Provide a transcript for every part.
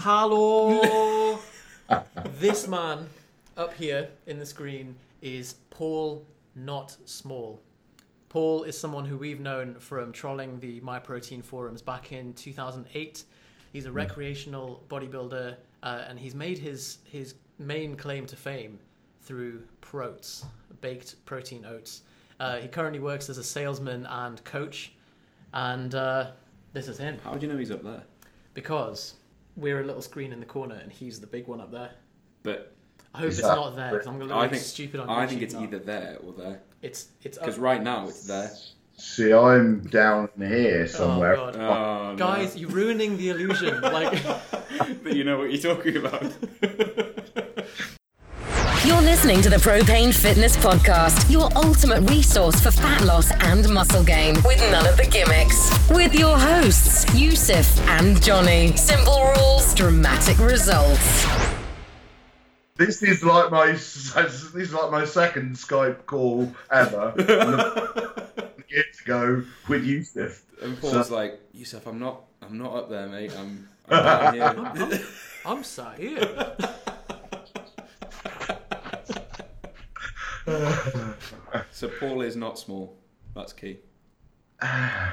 Hello. this man up here in the screen is Paul Not Small. Paul is someone who we've known from trolling the MyProtein forums back in 2008. He's a recreational bodybuilder, uh, and he's made his his main claim to fame through Proats, baked protein oats. Uh, he currently works as a salesman and coach, and uh, this is him How do you know he's up there? because we're a little screen in the corner and he's the big one up there. But I hope it's that- not there because I'm gonna look I like think stupid on I YouTube think it's now. either there or there. It's it's. Because right now it's there. See, I'm down here oh, somewhere. Oh god, Oh, guys, you're ruining the illusion. Like, but you know what you're talking about. You're listening to the Propane Fitness Podcast, your ultimate resource for fat loss and muscle gain, with none of the gimmicks. With your hosts, Yusuf and Johnny. Simple rules, dramatic results. This is like my this is like my second Skype call ever. And the- years ago with Yusuf. And Paul's like, Yusuf, I'm not, I'm not up there, mate. I'm, I'm down here. I'm sat here. so Paul is not small. That's key. I,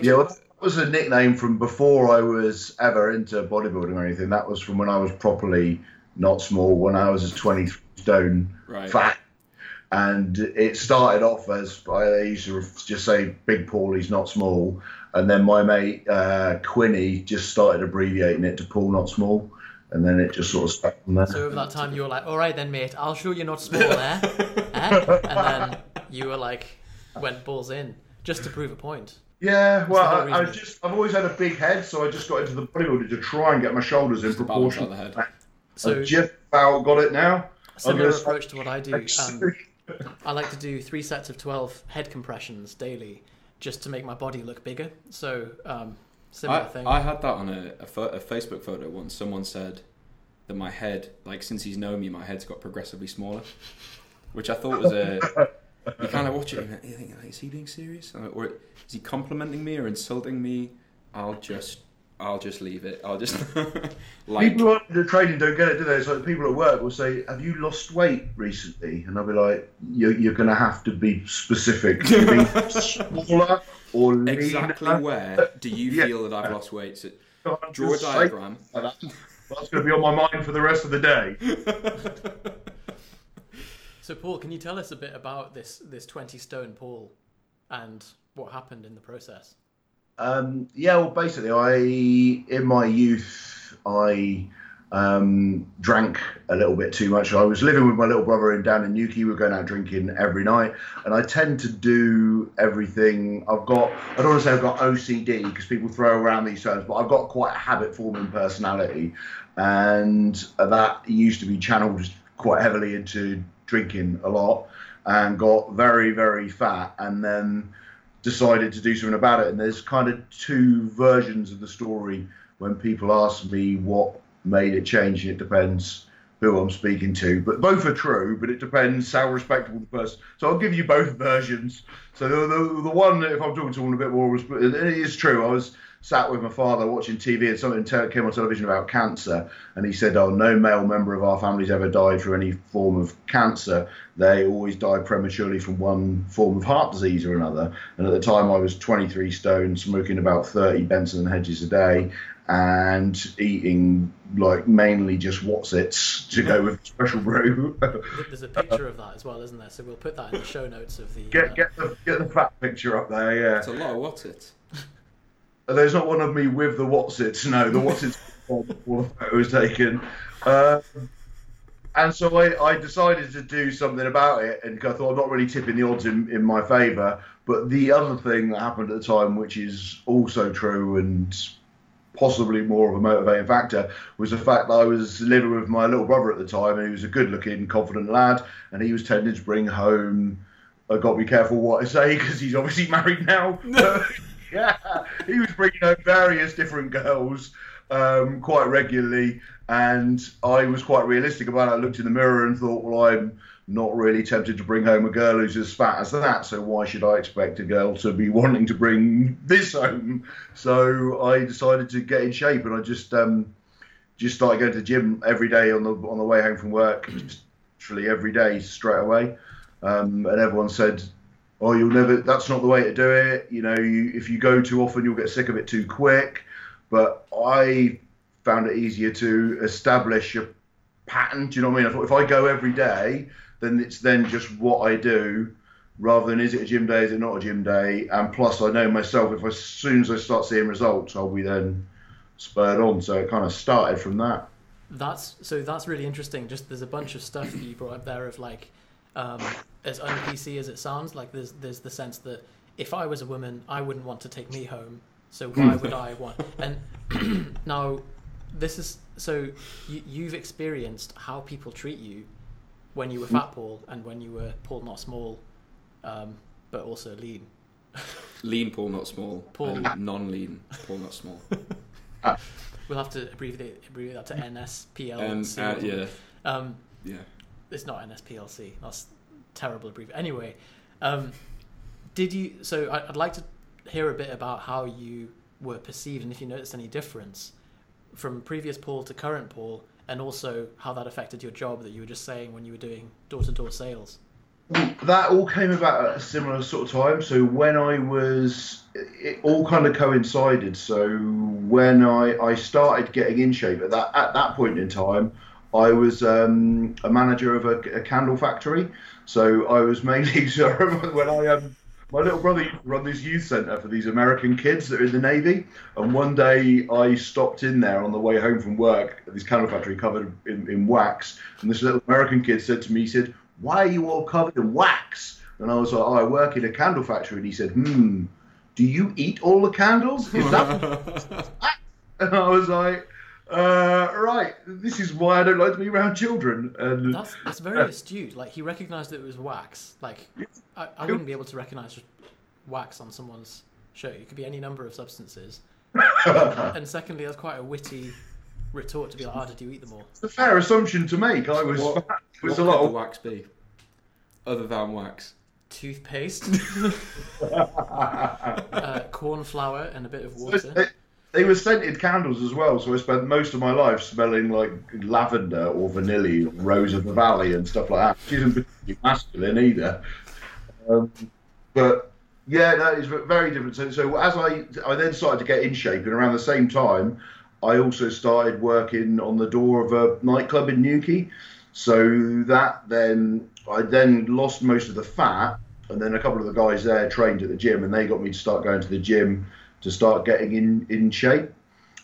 Yeah, well, that was a nickname from before I was ever into bodybuilding or anything. That was from when I was properly not small, when I was a 23 stone Right. fat. And it started off as I used to just say Big Paul, he's not small. And then my mate uh, Quinny just started abbreviating it to Paul, not small. And then it just sort of stuck from there. so over that time, you were like, "All right then, mate. I'll show you're not small there." eh? And then you were like, went balls in just to prove a point. Yeah, well, I, I just I've always had a big head, so I just got into the bodybuilding to try and get my shoulders in to proportion. the head. So I've just about got it now. similar approach to what I do. Um, I like to do three sets of twelve head compressions daily, just to make my body look bigger. So um, similar I, thing. I had that on a, a, pho- a Facebook photo once. Someone said that my head, like since he's known me, my head's got progressively smaller, which I thought was a. You kind of watch it and you think, like, is he being serious, or is he complimenting me or insulting me? I'll just, I'll just leave it. I'll just like. People who are training don't get it, do they? It's like people at work will say, "Have you lost weight recently?" And I'll be like, "You're, you're going to have to be specific. Do you mean smaller or leaner?" Exactly where do you Yeah. feel that I've lost weight? So I'm draw a diagram. That's going to be on my mind for the rest of the day. So, Paul, can you tell us a bit about this this twenty stone Paul and what happened in the process? Um, yeah, well, basically, I in my youth I um, drank a little bit too much. I was living with my little brother in down in Newquay. We were going out drinking every night, and I tend to do everything. I've got I don't want to say I've got OCD because people throw around these terms, but I've got quite a habit forming personality, and that used to be channeled quite heavily into drinking a lot, and got very very fat, and then decided to do something about it. And there's kind of two versions of the story when people ask me what made it change. And It depends who I'm speaking to, but both are true. But it depends how respectable the person. So I'll give you both versions. So the, the, the one, if I'm talking to someone a bit more, it is true. I was sat with my father watching TV and something came on television about cancer, and he said, "Oh, no male member of our family's ever died from any form of cancer. They always die prematurely from one form of heart disease or another." And at the time, I was 23 stone, smoking about 30 Benson and Hedges a day, and eating like mainly just what's Wotsits to go with special brew. There's a picture of that as well, isn't there? So we'll put that in the show notes of the. uh, get get the get the fat picture up there, yeah. It's a lot of what's it? There's not one of me with the Wotsits. No, the Wotsits before the photo was taken. Um, and so I, I decided to do something about it, and I thought I'm not really tipping the odds in, in my favour. But the other thing that happened at the time, which is also true and possibly more of a motivating factor, was the fact that I was living with my little brother at the time, and he was a good-looking, confident lad, and he was tending to bring home. I got to be careful what I say because he's obviously married now. yeah, he was bringing home various different girls um, quite regularly, and I was quite realistic about it. I looked in the mirror and thought, well, I'm not really tempted to bring home a girl who's as fat as that, so why should I expect a girl to be wanting to bring this home? So I decided to get in shape, and I just um, just started going to the gym every day on the on the way home from work, literally every day straight away. Um, and everyone said, "Oh, you'll never. That's not the way to do it. You know, you, if you go too often, you'll get sick of it too quick." But I found it easier to establish a pattern. Do you know what I mean? I thought if I go every day, then it's then just what I do, rather than is it a gym day, is it not a gym day? And plus, I know myself if I, as soon as I start seeing results, I'll be then spurred on. So it kind of started from that. That's so that's really interesting. Just there's a bunch of stuff that you brought up there of like, um, as un-PC as it sounds, like there's there's the sense that if I was a woman, I wouldn't want to take me home. So why would I want? And now, this is so you, you've experienced how people treat you when you were fat Paul and when you were Paul not small, um, but also lean. Lean Paul, not small. Paul. non-lean Paul, not small. We'll have to abbreviate, abbreviate that to NSPLC. Um, uh, yeah, Um, yeah. it's not NSPLC. That's terrible abbreviation. Anyway, um, did you? So I- I'd like to hear a bit about how you were perceived and if you noticed any difference from previous Paul to current Paul, and also how that affected your job that you were just saying when you were doing door-to-door sales. that all came about at a similar sort of time. So when I was, it all kind of coincided. So when I, I started getting in shape at that at that point in time, I was um, a manager of a, a candle factory. So I was mainly when I um, my little brother used to run this youth centre for these American kids that are in the Navy. And one day I stopped in there on the way home from work at this candle factory covered in, in wax. And this little American kid said to me, he said, Why are you all covered in wax? And I was like, Oh, I work in a candle factory. And he said, Hmm, do you eat all the candles? Is that. and I was like, uh, Right, this is why I don't like to be around children. And That's that's very astute. Like he recognised that it was wax. Like I, I wouldn't be able to recognise just wax on someone's shirt. It could be any number of substances. and secondly, that's quite a witty retort to be like, "Oh, did you eat them all?" it's a fair assumption to make. I was. What- it was what a lot could of wax be? Other than wax. Toothpaste, uh, corn flour, and a bit of water. They, were scented candles as well, so I spent most of my life smelling like lavender or vanilla, or rose of the valley, and stuff like that. Which isn't particularly masculine either. Um, but yeah, no, it's very different. So, so as I, I then started to get in shape, and around the same time, I also started working on the door of a nightclub in Newquay. So that then I then lost most of the fat, and then a couple of the guys there trained at the gym, and they got me to start going to the gym to start getting in in shape.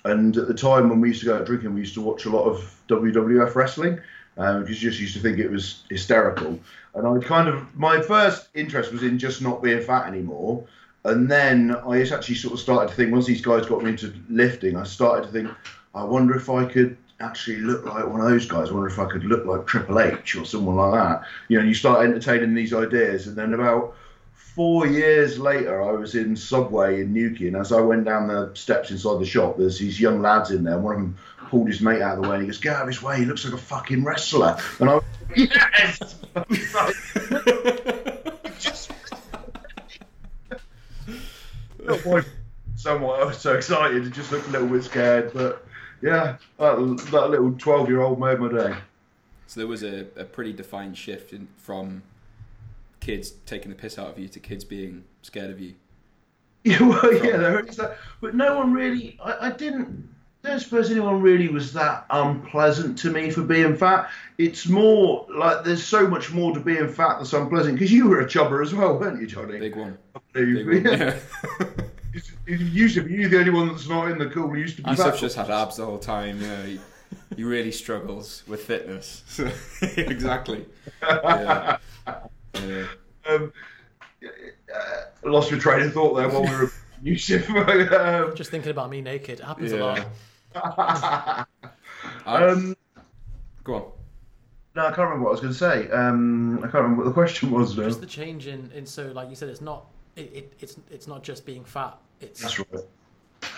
And at the time when we used to go out drinking, we used to watch a lot of WWF wrestling um, because you just used to think it was hysterical. And I kind of my first interest was in just not being fat anymore. And then I just actually sort of started to think once these guys got me into lifting, I started to think, I wonder if I could actually look like one of those guys. I wonder if I could look like Triple H or someone like that. You know, and you start entertaining these ideas, and then about four years later, I was in Subway in Newquay, and as I went down the steps inside the shop, there's these young lads in there. One of them pulled his mate out of the way, and he goes, "Get out of his way! He looks like a fucking wrestler." And I, was, yes. Just- somewhat, I was so excited, and just looked a little bit scared, but yeah, that, that little twelve-year-old made my day. So there was a, a pretty defined shift in, from kids taking the piss out of you to kids being scared of you. Yeah, well, yeah, there is that. But no one really, I, I didn't, don't suppose anyone really was that unpleasant to me for being fat. It's more like there's so much more to being fat that's unpleasant because you were a chubber as well, weren't you, Johnny? Big one. You- Big one. yeah. Yeah. Yusuf, you're the only one that's not in the cool. You used to be Yusuf fat. just had abs the whole time. You know, he, he really struggles with fitness. Exactly. Yeah. Yeah. Um, uh, lost my train of thought there while we were Yusuf. um, Just thinking about me naked. It happens a lot. um, Go on. no, I can't remember what I was going to say. Um, I can't remember what the question was now. Just the change in, in so like you said, it's not it, it, it's it's not just being fat. It's That's right.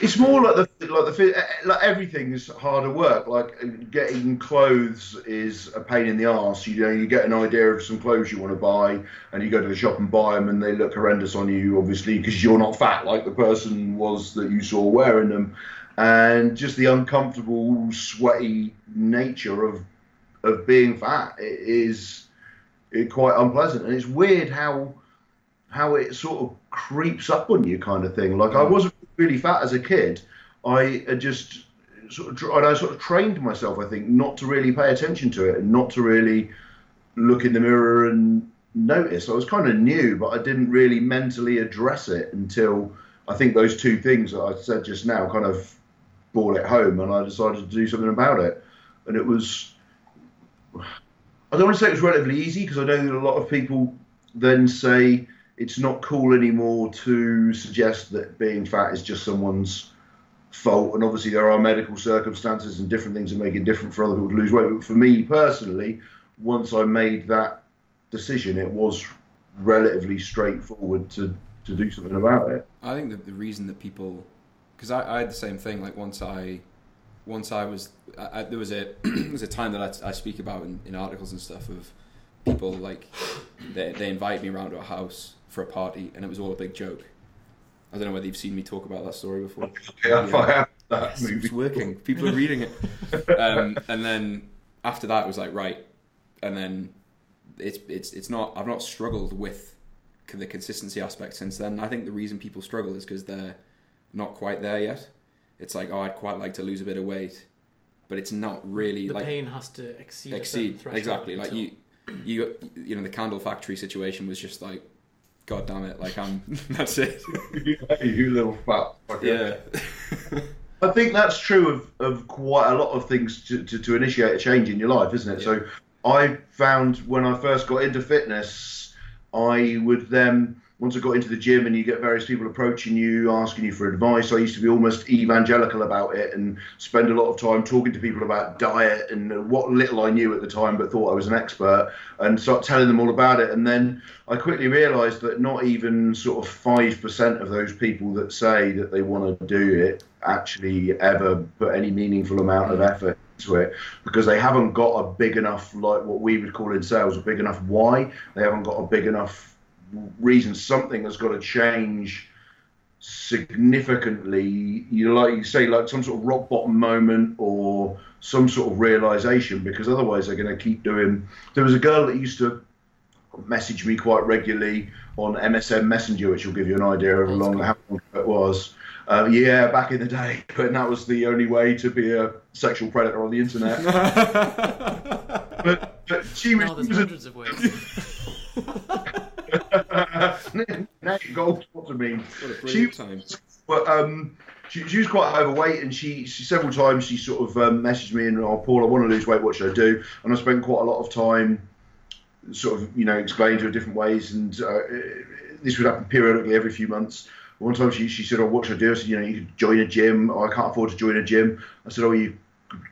It's more like the like the eh, eh, like everything is harder work. Like uh, getting clothes is a pain in the arse. You know, you get an idea of some clothes you want to buy, and you go to the shop and buy them, and they look horrendous on you, obviously, because you're not fat like the person was that you saw wearing them. and just the uncomfortable, sweaty nature of of being fat is it quite unpleasant, and it's weird how how it sort of creeps up on you, kind of thing. Like I mm. wasn't really fat as a kid. I just sort of and I sort of trained myself, I think, not to really pay attention to it and not to really look in the mirror and notice. I was kind of new, but I didn't really mentally address it until I think those two things that I said just now kind of brought it home, and I decided to do something about it. And it was, I don't want to say it was relatively easy because I know that a lot of people then say it's not cool anymore to suggest that being fat is just someone's fault. And obviously, there are medical circumstances and different things that make it different for other people to lose weight. But for me personally, once I made that decision, it was relatively straightforward to, to do something about it. I think that the reason that people, because I, I had the same thing. Like once I, once I was, I, there was a there was a time that I, I speak about in, in articles and stuff of people like they they invite me around to a house for a party and it was all a big joke. I don't know whether you've seen me talk about that story before. Yeah, if I have that Yes, movie. it's working. People are reading it. Um, and then after that, it was like right, and then it's it's it's not. I've not struggled with the consistency aspect since then. I think the reason people struggle is because they're not quite there yet. It's like oh, I'd quite like to lose a bit of weight, but it's not really The like pain has to exceed. exceed exactly. Like until- you, you, you know, the candle factory situation was just like, god damn it, like I'm. that's it. you little fat. fucker. Yeah. I think that's true of, of quite a lot of things to, to, to initiate a change in your life, isn't it? Yeah. So I found when I first got into fitness, I would then, once I got into the gym and you get various people approaching you, asking you for advice, I used to be almost evangelical about it and spend a lot of time talking to people about diet and what little I knew at the time, but thought I was an expert, and start telling them all about it. And then I quickly realised that not even sort of five percent of those people that say that they want to do it actually ever put any meaningful amount of effort into it because they haven't got a big enough, like what we would call in sales, a big enough why. They haven't got a big enough reason. Something has got to change significantly. You know, like you say, like some sort of rock bottom moment or some sort of realization, because otherwise they're going to keep doing. There was a girl that used to message me quite regularly on MSN Messenger, which will give you an idea of how long, how long it was. Uh, yeah, back in the day, but that was the only way to be a sexual predator on the internet. but, but she was, now there's she was a hundreds of ways. now you got all sorts of memes. What a She, but um, she, she was quite overweight, and she, she several times she sort of um, messaged me and, "Oh, Paul, I want to lose weight. What should I do?" And I spent quite a lot of time, sort of, you know, explaining to her different ways, and uh, this would happen periodically every few months. One time she, she said, "Oh, what should I do?" I said, "You know, you could join a gym. Oh, I can't afford to join a gym." I said, "Oh, you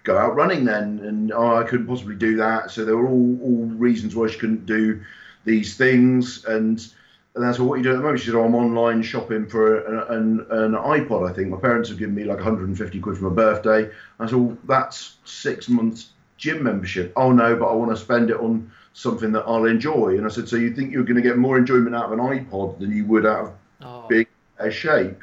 go out running then," and oh, I couldn't possibly do that. So there were all all reasons why she couldn't do these things, and and that's what you do at the moment. She said, oh, I'm online shopping for an, an, an iPod, I think. My parents have given me like 150 quid for my birthday. I said, well, that's six months gym membership. Oh, no, but I want to spend it on something that I'll enjoy. And I said, so you think you're going to get more enjoyment out of an iPod than you would out of Oh, big a shape.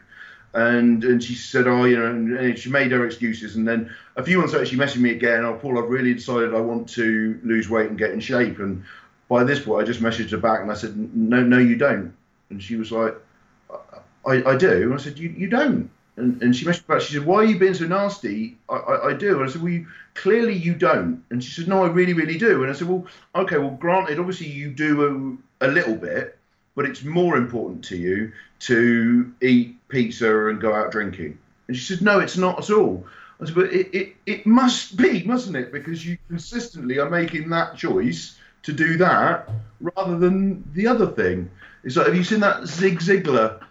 And and she said, oh, you know, and, and she made her excuses. And then a few months later, she messaged me again. Oh, Paul, I've really decided I want to lose weight and get in shape. And by this point, I just messaged her back and I said, no, no, you don't. And she was like, I, I do. And I said, you, you don't. And, and she messaged back. She said, why are you being so nasty? I, I, I do. And I said, well, you, clearly you don't. And she said, no, I really, really do. And I said, well, okay, well, granted, obviously you do a, a little bit, but it's more important to you to eat pizza and go out drinking. And she said, no, it's not at all. I said, but it, it, it must be, mustn't it? Because you consistently are making that choice to do that rather than the other thing. It's like, have you seen that Zig Ziglar?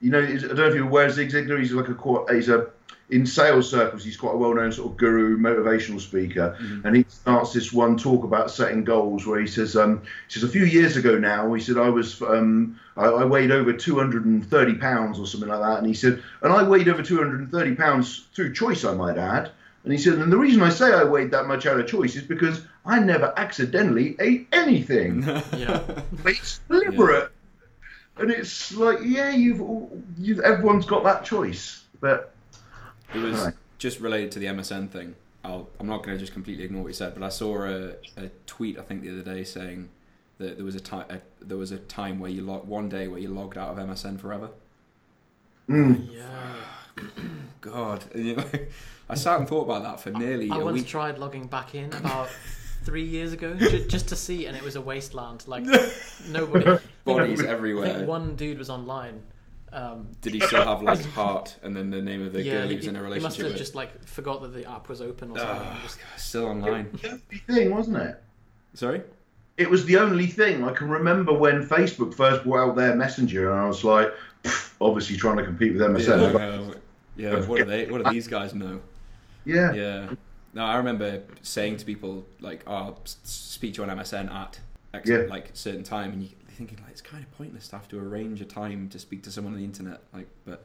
You know, I don't know if you're aware of Zig Ziglar. He's like a he's a in sales circles. He's quite a well-known sort of guru, motivational speaker, and he starts this one talk about setting goals where he says, um, he says a few years ago now, he said I was, um, I, I weighed over 230 pounds or something like that, and he said, and I weighed over 230 pounds through choice, I might add. And he said, and the reason I say I weighed that much out of choice is because I never accidentally ate anything. yeah. it's deliberate. And it's like, yeah, you've, you've everyone's got that choice, but It was Right. just related to the MSN thing. I'll, I'm not going to just completely ignore what you said, but I saw a, a tweet I think the other day saying that there was a time a, there was a time where you log one day where you logged out of MSN forever. Mm. Yeah. God, you know, I sat and thought about that for nearly I a once week. tried logging back in about three years ago ju- just to see, and it was a wasteland. Like nobody. Bodies think everywhere. one dude was online. Um, Did he still have like heart and then the name of the yeah, girl he he, was in a he relationship must have with? just like forgot that the app was open or something. Ah, and just- still online. The thing, wasn't it? Sorry. It was the only thing I can remember when Facebook first brought out their messenger, and I was like, obviously trying to compete with Yeah, MSN. I know. Yeah. What do they? What do these guys know? Yeah. Yeah. No, I remember saying to people like, "Oh, I'll speak to you on MSN at X, Yeah. like a certain time," and you're thinking like it's kind of pointless to have to arrange a time to speak to someone on the internet. Like, but.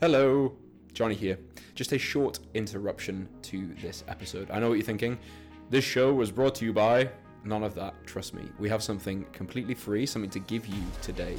Hello, Johnny here. Just a short interruption to this episode. I know what you're thinking. This show was brought to you by none of that. Trust me, we have something completely free, something to give you today.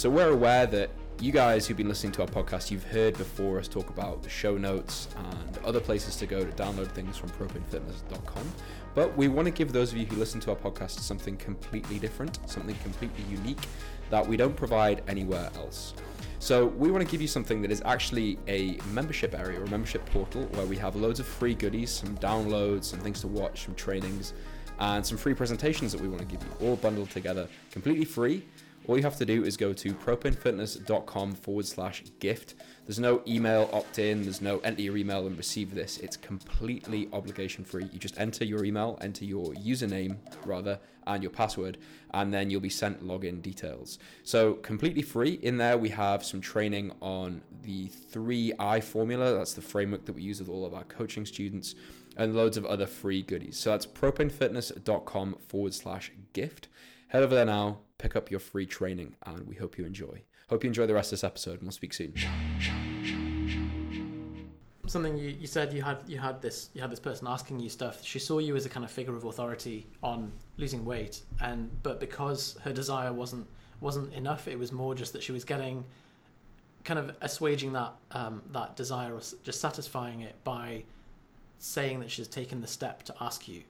So we're aware that you guys who've been listening to our podcast, you've heard before us talk about the show notes and other places to go to download things from propanefitness.com. But we want to give those of you who listen to our podcast something completely different, something completely unique that we don't provide anywhere else. So we want to give you something that is actually a membership area or a membership portal where we have loads of free goodies, some downloads, some things to watch, some trainings, and some free presentations that we want to give you, all bundled together, completely free. All you have to do is go to propanefitness.com forward slash gift. There's no email opt in, there's no enter your email and receive this. It's completely obligation free. You just enter your email, enter your username rather, and your password, and then you'll be sent login details. So, completely free. In there, we have some training on the 3I formula. That's the framework that we use with all of our coaching students, and loads of other free goodies. So, that's propanefitness.com forward slash gift. Head over there now, pick up your free training, and we hope you enjoy. Hope you enjoy the rest of this episode, and we'll speak soon. something you, you said you had you had this you had this person asking you stuff. She saw you as a kind of figure of authority on losing weight, and but because her desire wasn't wasn't enough, it was more just that she was getting kind of assuaging that um, that desire or just satisfying it by saying that she's taken the step to ask you.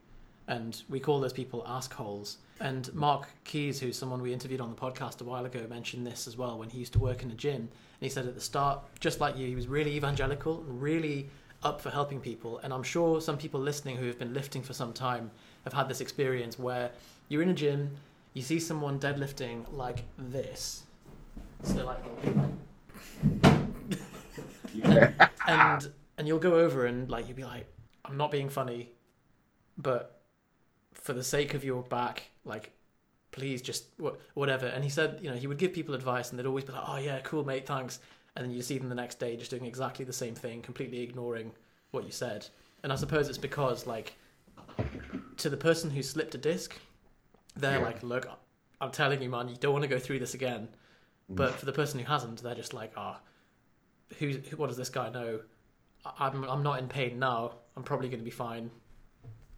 And we call those people ask holes. And Mark Keys, who's someone we interviewed on the podcast a while ago, mentioned this as well when he used to work in a gym. And he said at the start, just like you, he was really evangelical, really up for helping people. And I'm sure some people listening who have been lifting for some time have had this experience where you're in a gym, you see someone deadlifting like this. So like and and you'll go over and like you'll be like, I'm not being funny, but for the sake of your back, like, please just whatever. And he said, you know, he would give people advice, and they'd always be like, oh yeah, cool mate, thanks. And then you see them the next day just doing exactly the same thing, completely ignoring what you said. And I suppose it's because like to the person who slipped a disc, they're Yeah. like, look, I'm telling you, man, you don't want to go through this again. But for the person who hasn't, they're just like, ah, who's who, what does this guy know? I'm I'm not in pain now. I'm probably going to be fine.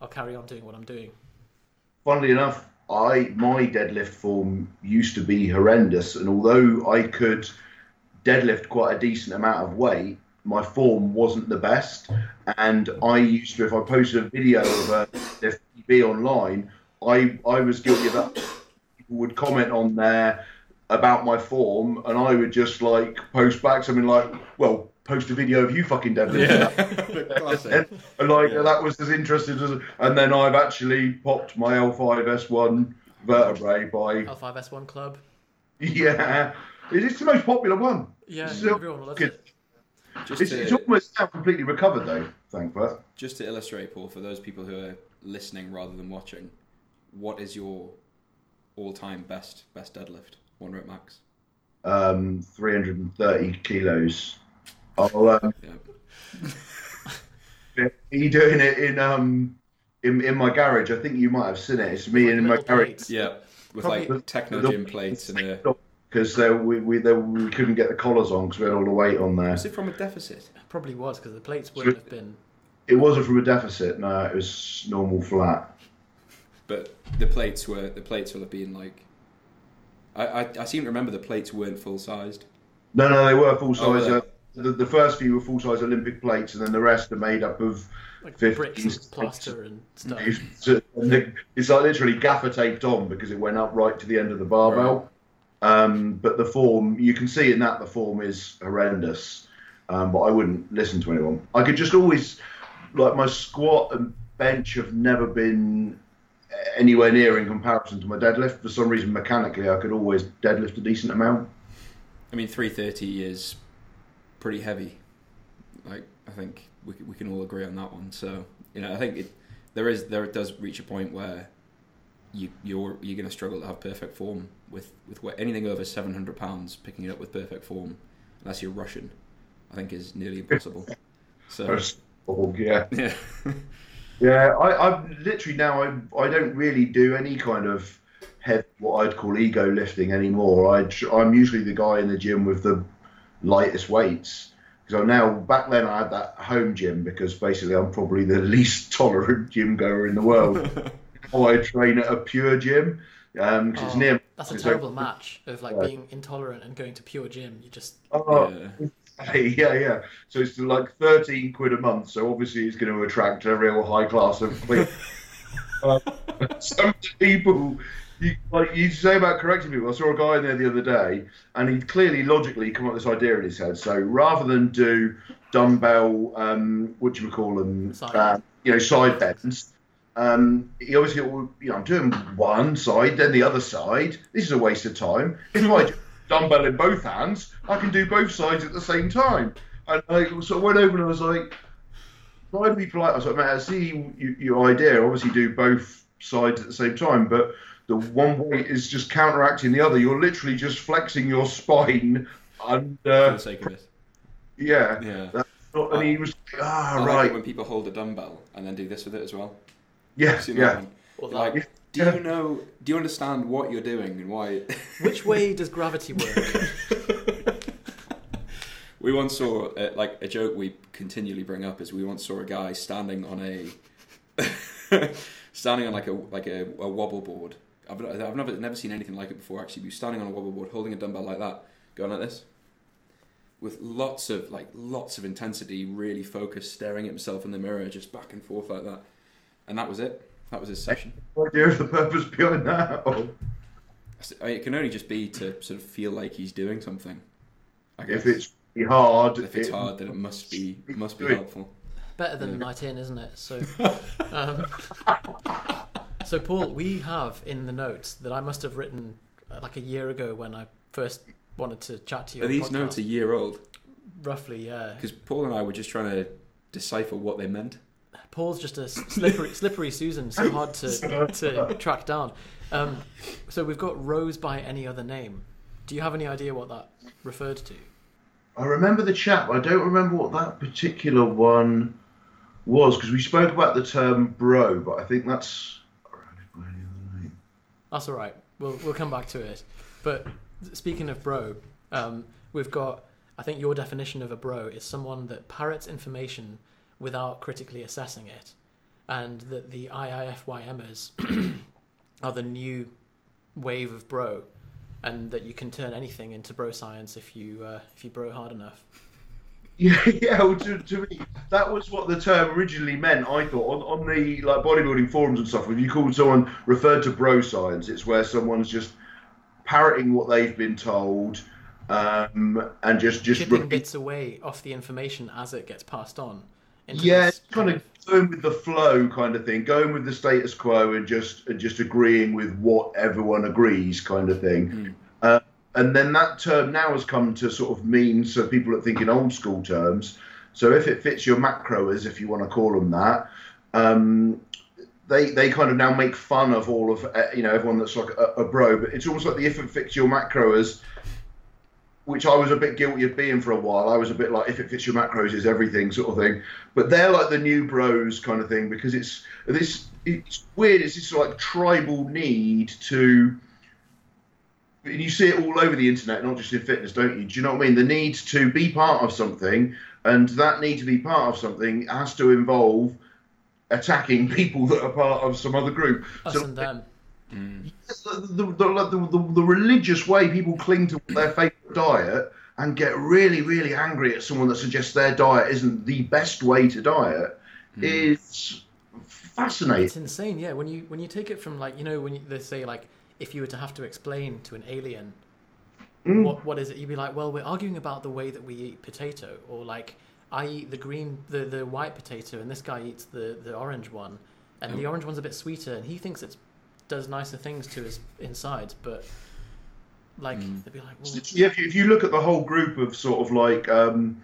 I'll carry on doing what I'm doing. Funnily enough, I my deadlift form used to be horrendous, and although I could deadlift quite a decent amount of weight, my form wasn't the best. And I used to, if I posted a video of a PB online, I I was guilty of that. People would comment on there about my form, and I would just like post back something like, "Well, post a video of you fucking deadlifting." Classic. And like Yeah. that was as interested as, and then I've actually popped my L5S1 vertebrae by L5S1 Club. yeah. It's the most popular one. Yeah, So- everyone loves it. Just It's, to, it's almost now completely recovered though. Thank God. just to illustrate, Paul, for those people who are listening rather than watching, what is your all-time best best deadlift? One rep max. Um, 330 kilos. I'll, um, Yeah. are you doing it in um in, in my garage? I think you might have seen it. It's me in my garage plates. Yeah. With Probably- like techno the- gym plates and a. because we we, there, we couldn't get the collars on because we had all the weight on there. Was it from a deficit? Probably was because the plates wouldn't have been. It wasn't from a deficit. No, it was normal flat. But the plates were the plates will have been like. I, I, I seem to remember the plates weren't full sized. No, no, they were full Oh, were size. they? the, the first few were full size Olympic plates, and then the rest are made up of Like 15, bricks and plaster and stuff. It's like literally gaffer taped on because it went up right to the end of the barbell. Um, but the form, you can see in that the form is horrendous. Um, but I wouldn't listen to anyone. I could just always, like my squat and bench have never been anywhere near in comparison to my deadlift. For some reason, mechanically, I could always deadlift a decent amount. I mean, 330 is pretty heavy. Like, I think we, we can all agree on that one. So, you know, I think it, there is there does reach a point where you you're you're going to struggle to have perfect form with with what, anything over 700 pounds. Picking it up with perfect form, unless you're Russian, I think is nearly impossible. So, yeah. yeah, Yeah, I, I've literally now I I don't really do any kind of heavy what I'd call ego lifting anymore. I tr- I'm usually the guy in the gym with the lightest weights So now back then I had that home gym because basically I'm probably the least tolerant gym goer in the world. now I train at a pure gym because it's Oh, near. That's a so- terrible match of like Yeah. being intolerant and going to pure gym. You just Oh, yeah. yeah, yeah. So it's like thirteen quid a month. So obviously it's going to attract a real high class of people. uh, some people, you, like you say about correcting people. I saw a guy in there the other day, and he clearly logically come up with this idea in his head. So rather than do dumbbell, um, what do you call them, Side. uh, you know, side bends. Um, he obviously, you know, I'm doing one side, then the other side. This is a waste of time. If I do dumbbell in both hands, I can do both sides at the same time. And I sort of went over and I was like, try to be polite. I was like, man, I see you, your idea. Obviously, do both sides at the same time, but the one weight is just counteracting the other. You're literally just flexing your spine. And for uh, the sake of it. yeah, Yeah. That's not, and he was like, ah, I right, it when people hold a dumbbell and then do this with it as well. yeah, Seen yeah. Well, Like, that- do you know? Do you understand what you're doing and why? which way does gravity work? we once saw uh, like a joke we continually bring up is we once saw a guy standing on a standing on like a like a, a wobble board. I've, I've never never seen anything like it before. Actually, he was standing on a wobble board, holding a dumbbell like that, going like this, with lots of like lots of intensity, really focused, staring at himself in the mirror, just back and forth like that. And that was it. That was his session. What idea of the purpose behind that? Oh, I mean, It can only just be to sort of feel like he's doing something. I guess if it's hard, if it's it- hard, then it must be must be helpful. Better than a night in, isn't it? So, um, so Paul, we have in the notes that I must have written uh, like a year ago when I first wanted to chat to you. Are these podcast. notes a year old? roughly? Yeah. Because Paul and I were just trying to decipher what they meant. Paul's just a slippery, slippery Susan, so hard to to track down. Um, so we've got Rose by any other name. Do you have any idea what that referred to? I remember the chat, but I don't remember what that particular one was because we spoke about the term bro, but I think that's. That's all right. We'll we'll come back to it. But speaking of bro, um, we've got. I think your definition of a bro is someone that parrots information without critically assessing it, and that the IIFYMers are the new wave of bro, and that you can turn anything into bro science if you uh, if you bro hard enough. Yeah, yeah. Well, to, to me, that was what the term originally meant. I thought on, on the like bodybuilding forums and stuff. If you call someone referred to bro science, it's where someone's just parroting what they've been told, um, and just just Chipping repeat- bits away off the information as it gets passed on. Yeah, it's kind of going with the flow kind of thing, going with the status quo and just and just agreeing with what everyone agrees kind of thing. Uh, and then that term now has come to sort of mean so people that think in old school terms. So if it fits your macros, if you want to call them that, um, they they kind of now make fun of all of uh, you know everyone that's like a, a bro. But it's almost like the if it fits your macros which I was a bit guilty of being for a while. I was a bit like, if it fits your macros, is everything sort of thing. But they're like the new bros kind of thing because it's this. It's weird. It's this like tribal need to. And you see it all over the internet, not just in fitness, don't you? Do you know what I mean? The need to be part of something, and that need to be part of something has to involve attacking people that are part of some other group. us So and them. Mm. the, the, the, the, the religious way people cling to their favourite diet and get really, really angry at someone that suggests their diet isn't the best way to diet hmm. is fascinating. It's insane, yeah. When you when you take it from like you know when you, they say like if you were to have to explain to an alien Mm. what what is it, you'd be like, well, we're arguing about the way that we eat potato, or like I eat the green the the white potato, and this guy eats the the orange one, and the orange one's a bit sweeter, and he thinks it does nicer things to his insides, but like Mm. they'd be like, well, Yeah, if you, if you look at the whole group of sort of like um,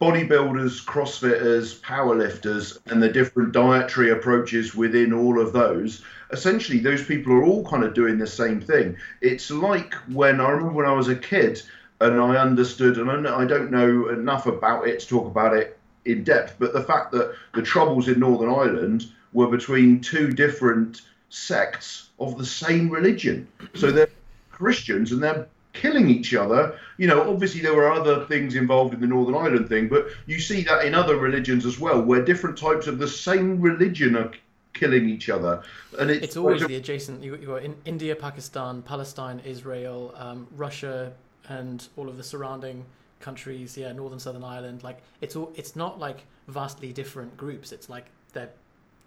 bodybuilders, crossfitters, powerlifters, and the different dietary approaches within all of those, essentially those people are all kind of doing the same thing. It's like when I remember when I was a kid and I understood, and I don't know enough about it to talk about it in depth, but the fact that the troubles in Northern Ireland were between two different sects of the same religion. So they're Christians and they're killing each other. You know, obviously there were other things involved in the Northern Ireland thing, but you see that in other religions as well, where different types of the same religion are killing each other. And it's, it's always the adjacent. You you got in India, Pakistan, Palestine, Israel, um, Russia, and all of the surrounding countries. Yeah, Northern Southern Ireland. Like it's all. It's not like vastly different groups. It's like they're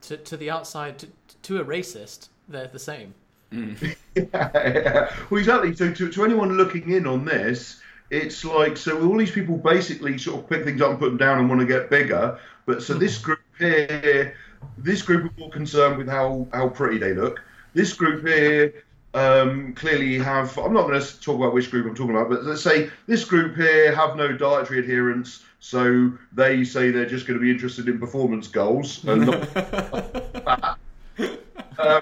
to to the outside to, to a racist. They're the same. Yeah. Well, exactly. So to, to anyone looking in on this, it's like so all these people basically sort of pick things up and put them down and want to get bigger. But so this group here, this group are more concerned with how how pretty they look. This group here um, clearly have. I'm not going to talk about which group I'm talking about, but let's say this group here have no dietary adherence. So they say they're just going to be interested in performance goals and not um,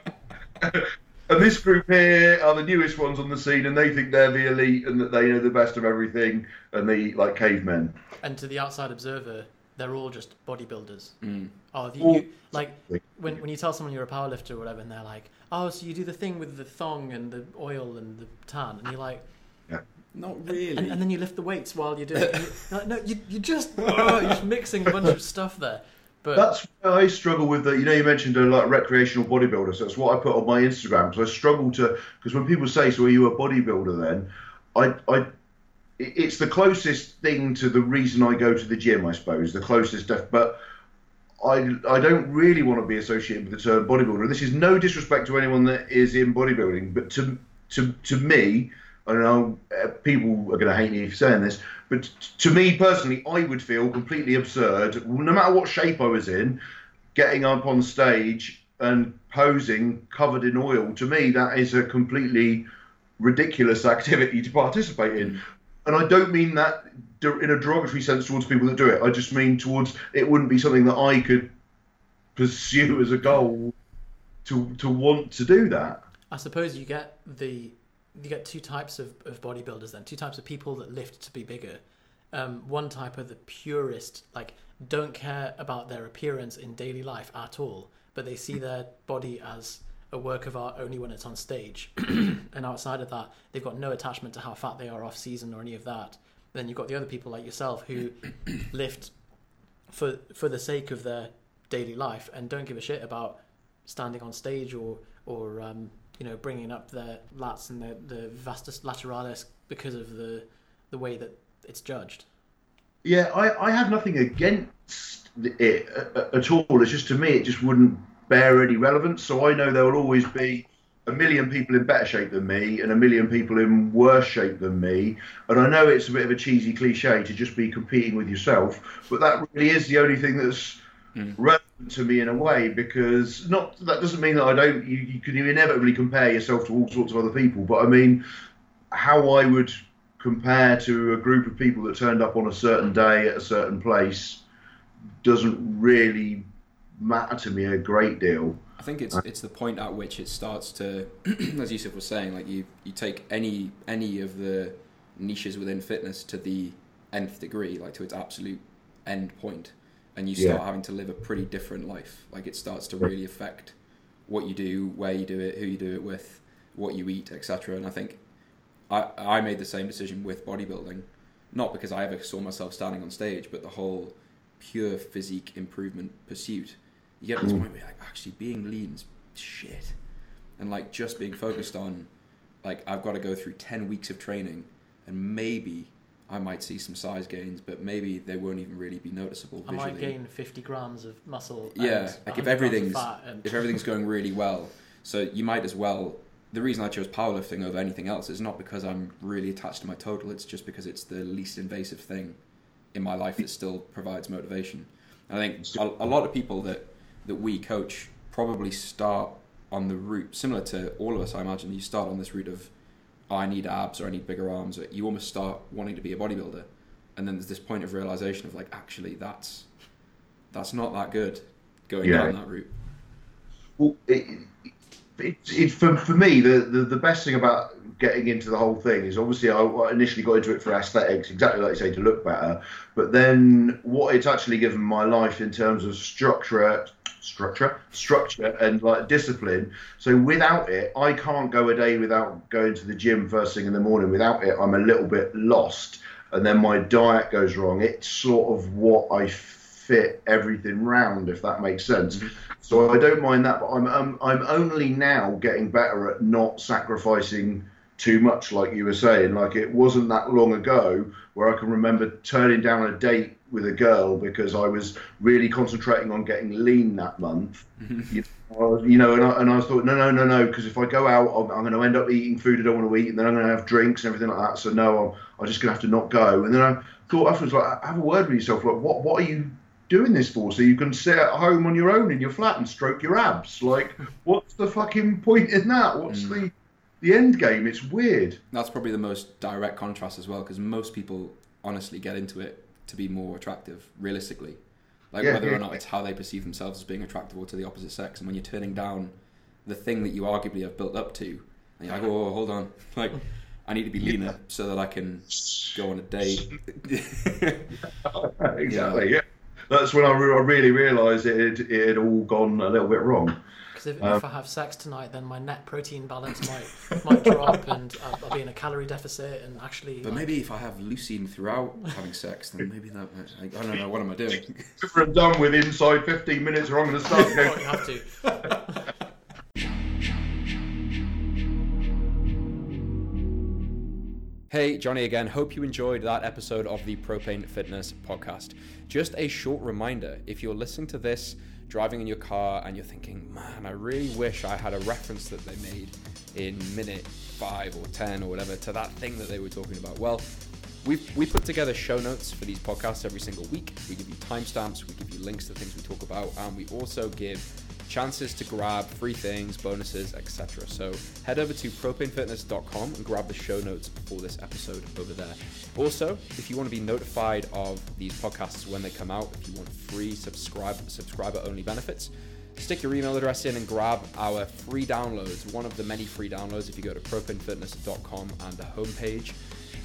and this group here are the newest ones on the scene, and they think they're the elite and that they know the best of everything, and they eat like cavemen. And to the outside observer, they're all just bodybuilders. Mm. Oh, you, you, like when when you tell someone you're a powerlifter or whatever, and they're like, "Oh, so you do the thing with the thong and the oil and the tan," and you're like, yeah. Not really. and, and then you lift the weights while you're doing it. and you're like, no, you you just oh, you're just mixing a bunch of stuff there. But That's I struggle with the. You know, you mentioned a like recreational bodybuilder, so that's what I put on my Instagram. Because I struggle to because when people say, "So are you a bodybuilder?" Then I I. It's the closest thing to the reason I go to the gym, I suppose. The closest, def- but I I don't really want to be associated with the term bodybuilder. This is no disrespect to anyone that is in bodybuilding, but to to to me, I know uh, people are going to hate me for saying this, but to me personally, I would feel completely absurd, no matter what shape I was in, getting up on stage and posing covered in oil. To me, that is a completely ridiculous activity to participate in. And I don't mean that in a derogatory sense towards people that do it. I just mean towards it wouldn't be something that I could pursue as a goal to to want to do that. I suppose you get the you get two types of, of bodybuilders then two types of people that lift to be bigger. Um, one type are the purist, like don't care about their appearance in daily life at all, but they see their body as a work of art only when it's on stage. and outside of that, they've got no attachment to how fat they are off season or any of that. Then you've got the other people like yourself who lift for for the sake of their daily life and don't give a shit about standing on stage or or um, you know bringing up the lats and their the vastus lateralis because of the the way that it's judged. Yeah, I, I have nothing against it at all. It's just to me, it just wouldn't bear any relevance. So I know there will always be a million people in better shape than me and a million people in worse shape than me. And I know it's a bit of a cheesy cliche to just be competing with yourself, but that really is the only thing that's hmm. relevant to me in a way because not that doesn't mean that I don't. You, you can inevitably compare yourself to all sorts of other people, but I mean how I would compare to a group of people that turned up on a certain day at a certain place doesn't really matter to me a great deal. I think it's it's the point at which it starts to, as Yusuf was saying, like you you take any any of the niches within fitness to the nth degree, like to its absolute end point, and you start Yeah. having to live a pretty different life. Like it starts to really affect what you do, where you do it, who you do it with, what you eat, etc. And I think I I made the same decision with bodybuilding, not because I ever saw myself standing on stage, but the whole pure physique improvement pursuit. You get to this mm. point where you're like, actually being lean's shit. And like just being focused on like I've got to go through ten weeks of training and maybe I might see some size gains, but maybe they won't even really be noticeable I visually. might gain 50 grams of muscle. Yeah, and like if everything's and if everything's going really well, so you might as well. The reason I chose powerlifting over anything else is not because I'm really attached to my total. It's just because it's the least invasive thing in my life that still provides motivation. I think a, a lot of people that that we coach probably start on the route similar to all of us. I imagine you start on this route of I need abs or I need bigger arms. You almost start wanting to be a bodybuilder, and then there's this point of realization of like actually that's that's not that good going Yeah. down that route. Well, it, it, it, for, for me, the, the, the best thing about getting into the whole thing is obviously I I initially got into it for aesthetics, exactly like you say, to look better. But then what it's actually given my life in terms of structure, structure, structure, and like discipline. So without it, I can't go a day without going to the gym first thing in the morning. Without it, I'm a little bit lost, and then my diet goes wrong. It's sort of what I fit everything round, if that makes sense. So I don't mind that, but I'm um, I'm only now getting better at not sacrificing too much, like you were saying. Like it wasn't that long ago where I can remember turning down a date with a girl because I was really concentrating on getting lean that month. Mm-hmm. you, know, you know, and I, and I thought, no, no, no, no, because if I go out, I'm, I'm going to end up eating food I don't want to eat, and then I'm going to have drinks and everything like that. So no, I'm, I'm just going to have to not go. And then I thought afterwards, like, have a word with yourself, like, what, what are you doing this for? So you can sit at home on your own in your flat and stroke your abs. Like, what's the fucking point in that? What's mm. the the end game? It's weird. That's probably the most direct contrast as well, because most people honestly get into it to be more attractive, realistically. Like Yeah, whether yeah. or not it's how they perceive themselves as being attractive or to the opposite sex, and when you're turning down the thing that you arguably have built up to, and you're like, oh, hold on, like I need to be leaner so that I can go on a date. exactly. Yeah. That's when I, re- I really realised it, it had all gone a little bit wrong. Because if, Um, if I have sex tonight, then my net protein balance might might drop, and I'll, I'll be in a calorie deficit, and actually. but like, maybe if I have leucine throughout having sex, then maybe that. Like, I don't know. What am I doing? If we're done with inside 15 minutes, or I'm going to start going. you have to. Hey, Johnny again. Hope you enjoyed that episode of the Propane Fitness podcast. Just a short reminder if you're listening to this driving in your car and you're thinking, man, I really wish I had a reference that they made in minute five or 10 or whatever to that thing that they were talking about. Well, We've, we put together show notes for these podcasts every single week. We give you timestamps, we give you links to things we talk about, and we also give chances to grab free things, bonuses, etc. So head over to propanefitness.com and grab the show notes for this episode over there. Also, if you want to be notified of these podcasts when they come out, if you want free subscribe subscriber only benefits, stick your email address in and grab our free downloads. One of the many free downloads if you go to propanefitness.com and the homepage.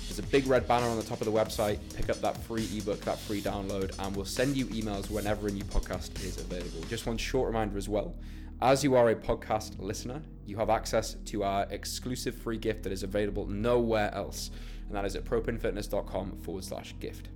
There's a big red banner on the top of the website. Pick up that free ebook, that free download, and we'll send you emails whenever a new podcast is available. Just one short reminder as well. As you are a podcast listener, you have access to our exclusive free gift that is available nowhere else, and that is at propanefitness.com forward slash gift.